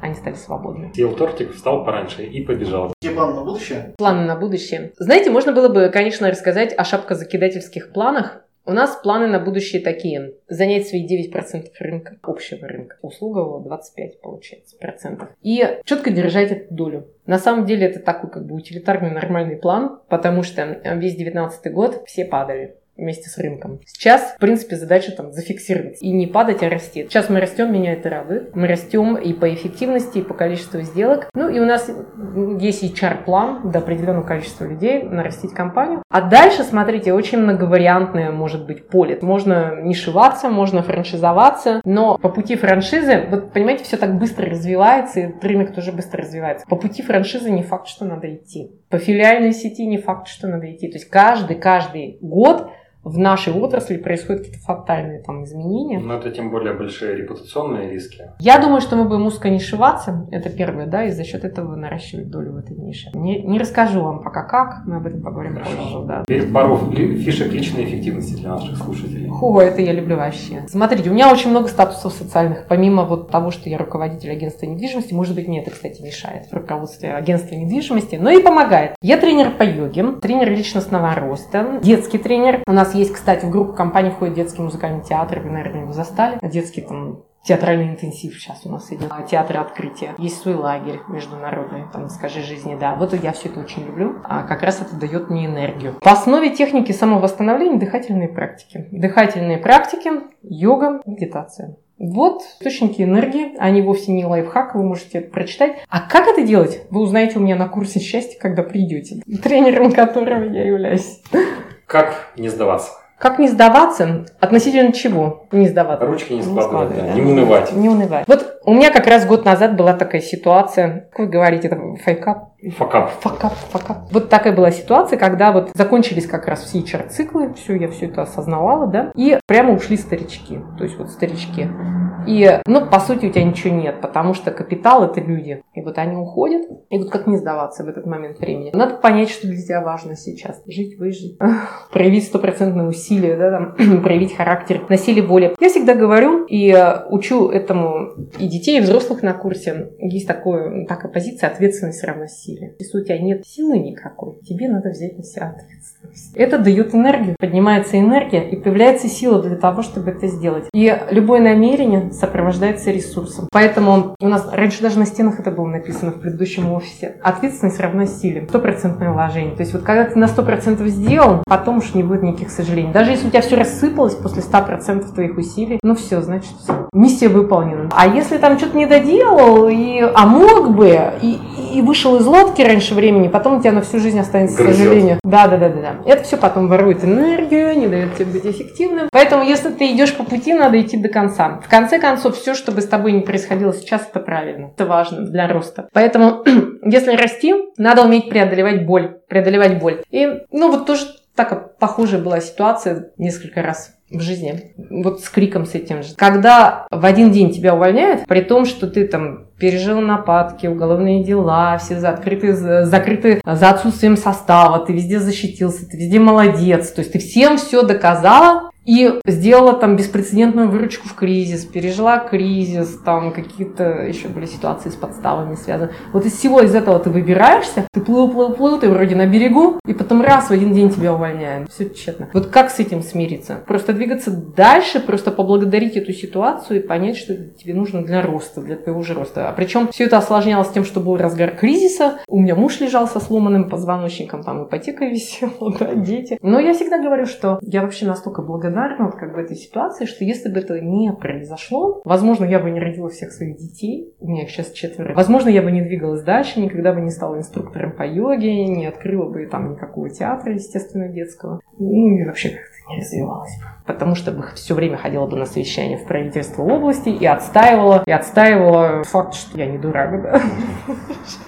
они стали свободны. Съел тортик, встал пораньше и побежал. Какие планы на будущее? Планы на будущее. Знаете, можно было бы, конечно, рассказать о шапкозакидательских планах. У нас планы на будущее такие. Занять свои 9% рынка, общего рынка. Услугового 25, получается, процентов. И четко держать эту долю. На самом деле это такой как бы утилитарный нормальный план, потому что весь 19 год все падали вместе с рынком. Сейчас, в принципе, задача там зафиксироваться и не падать, а расти. Сейчас мы растем, меня это радует. Мы растем и по эффективности, и по количеству сделок. Ну и у нас есть HR-план до определенного количества людей нарастить компанию. А дальше, смотрите, очень многовариантное может быть поле. Можно нишеваться, можно франшизоваться, но по пути франшизы, вот понимаете, все так быстро развивается, и рынок тоже быстро развивается. По пути франшизы не факт, что надо идти. По филиальной сети не факт, что надо идти. То есть каждый, каждый год в нашей отрасли происходят какие-то фатальные там изменения. Но это тем более большие репутационные риски. Я думаю, что мы будем узко нишеваться, это первое, да, и за счет этого наращивать долю в этой нише. Не, не расскажу вам пока как, мы об этом поговорим Хорошо. позже, да. Теперь пару фишек личной эффективности для наших слушателей. О, это я люблю вообще. Смотрите, у меня очень много статусов социальных. Помимо вот того, что я руководитель агентства недвижимости, может быть, мне это, кстати, мешает в руководстве агентства недвижимости, но и помогает. Я тренер по йоге, тренер личностного роста, детский тренер. У нас есть, кстати, в группу компании входит детский музыкальный театр, вы, наверное, его застали. Детский там театральный интенсив сейчас у нас идет, а, театры открытия. Есть свой лагерь международный, там, скажи жизни, да. Вот я все это очень люблю, а как раз это дает мне энергию. По основе техники самовосстановления дыхательные практики. Дыхательные практики, йога, медитация. Вот источники энергии, они вовсе не лайфхак, вы можете это прочитать. А как это делать, вы узнаете у меня на курсе счастья, когда придете, тренером которого я являюсь. Как не сдаваться? Как не сдаваться? Относительно чего не сдаваться? Ручки не Не складывать, да, да. не унывать. Не унывать. Вот у меня как раз год назад была такая ситуация, как вы говорите, это фейкап, Факап. факап, факап. Вот такая была ситуация, когда вот закончились как раз все HR-циклы, все, я все это осознавала, да, и прямо ушли старички, то есть вот старички. И, ну, по сути, у тебя ничего нет, потому что капитал – это люди. И вот они уходят, и вот как не сдаваться в этот момент времени? Надо понять, что для тебя важно сейчас. Жить, выжить. *laughs* Проявить стопроцентное усилие, да, там, *clears throat* проявить характер, на силе воли. Я всегда говорю и э, учу этому и детей, и взрослых на курсе. Есть такое, такая позиция ответственность равна силе. Если у тебя нет силы никакой, тебе надо взять на себя ответственность. Это дает энергию, поднимается энергия, и появляется сила для того, чтобы это сделать. И любое намерение сопровождается ресурсом. Поэтому у нас раньше даже на стенах это было написано в предыдущем офисе. Ответственность равна силе. Стопроцентное вложение. То есть вот когда ты на 100% сделал, потом уж не будет никаких сожалений. Даже если у тебя все рассыпалось после 100% твоих усилий, ну все, значит все. Миссия выполнена. А если там что-то не доделал, и, а мог бы, и, и вышел из лодки раньше времени, потом у тебя на всю жизнь останется, Грызет. к сожалению. Да, да, да, да, да. Это все потом ворует энергию, не дает тебе быть эффективным. Поэтому, если ты идешь по пути, надо идти до конца. В конце концов, все, что бы с тобой не происходило сейчас, это правильно. Это важно для роста. Поэтому, *clears throat* если расти, надо уметь преодолевать боль. Преодолевать боль. И, ну, вот тоже так похожая была ситуация несколько раз в жизни. Вот с криком с этим же. Когда в один день тебя увольняют, при том, что ты там пережил нападки, уголовные дела, все закрыты, закрыты за отсутствием состава, ты везде защитился, ты везде молодец. То есть ты всем все доказала, и сделала там беспрецедентную выручку в кризис, пережила кризис, там какие-то еще были ситуации с подставами связаны. Вот из всего из этого ты выбираешься, ты плыл, плыл, плыл, ты вроде на берегу, и потом раз в один день тебя увольняют. Все тщетно. Вот как с этим смириться? Просто двигаться дальше, просто поблагодарить эту ситуацию и понять, что тебе нужно для роста, для твоего же роста. А причем все это осложнялось тем, что был разгар кризиса, у меня муж лежал со сломанным позвоночником, там ипотека *laughs* висела, да, дети. Но я всегда говорю, что я вообще настолько благодарна вот как в этой ситуации, что если бы это не произошло, возможно, я бы не родила всех своих детей, у меня их сейчас четверо, возможно, я бы не двигалась дальше, никогда бы не стала инструктором по йоге, не открыла бы там никакого театра, естественно, детского, ну и вообще как-то не развивалась бы. Потому что бы все время ходила бы на совещания в правительство области и отстаивала, и отстаивала факт, что я не дурак, да. *laughs*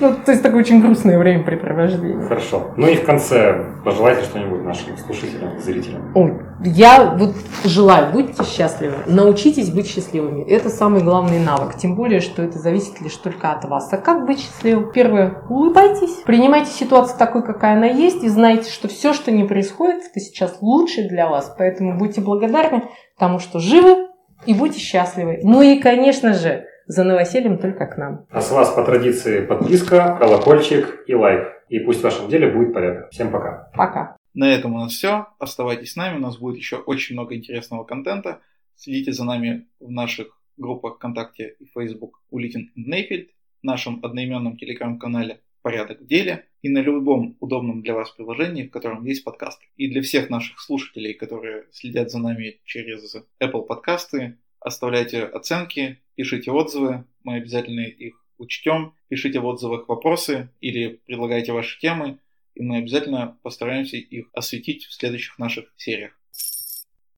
Ну, то есть такое очень грустное времяпрепровождение. Хорошо. Ну и в конце пожелайте что-нибудь нашим слушателям, зрителям. Ой, я вот желаю, будьте счастливы, научитесь быть счастливыми. Это самый главный навык. Тем более, что это зависит лишь только от вас. А как быть счастливым? Первое, улыбайтесь, принимайте ситуацию такой, какая она есть, и знайте, что все, что не происходит, это сейчас лучше для вас. Поэтому будьте благодарны тому, что живы, и будьте счастливы. Ну и, конечно же, за новосельем только к нам. А с вас по традиции подписка, колокольчик и лайк. И пусть в вашем деле будет порядок. Всем пока. Пока. На этом у нас все. Оставайтесь с нами, у нас будет еще очень много интересного контента. Следите за нами в наших группах ВКонтакте и Facebook Улитин Нейфельд, в нашем одноименном телеграм-канале «Порядок в деле» и на любом удобном для вас приложении, в котором есть подкаст. И для всех наших слушателей, которые следят за нами через Apple подкасты, оставляйте оценки, пишите отзывы, мы обязательно их учтем. Пишите в отзывах вопросы или предлагайте ваши темы, и мы обязательно постараемся их осветить в следующих наших сериях.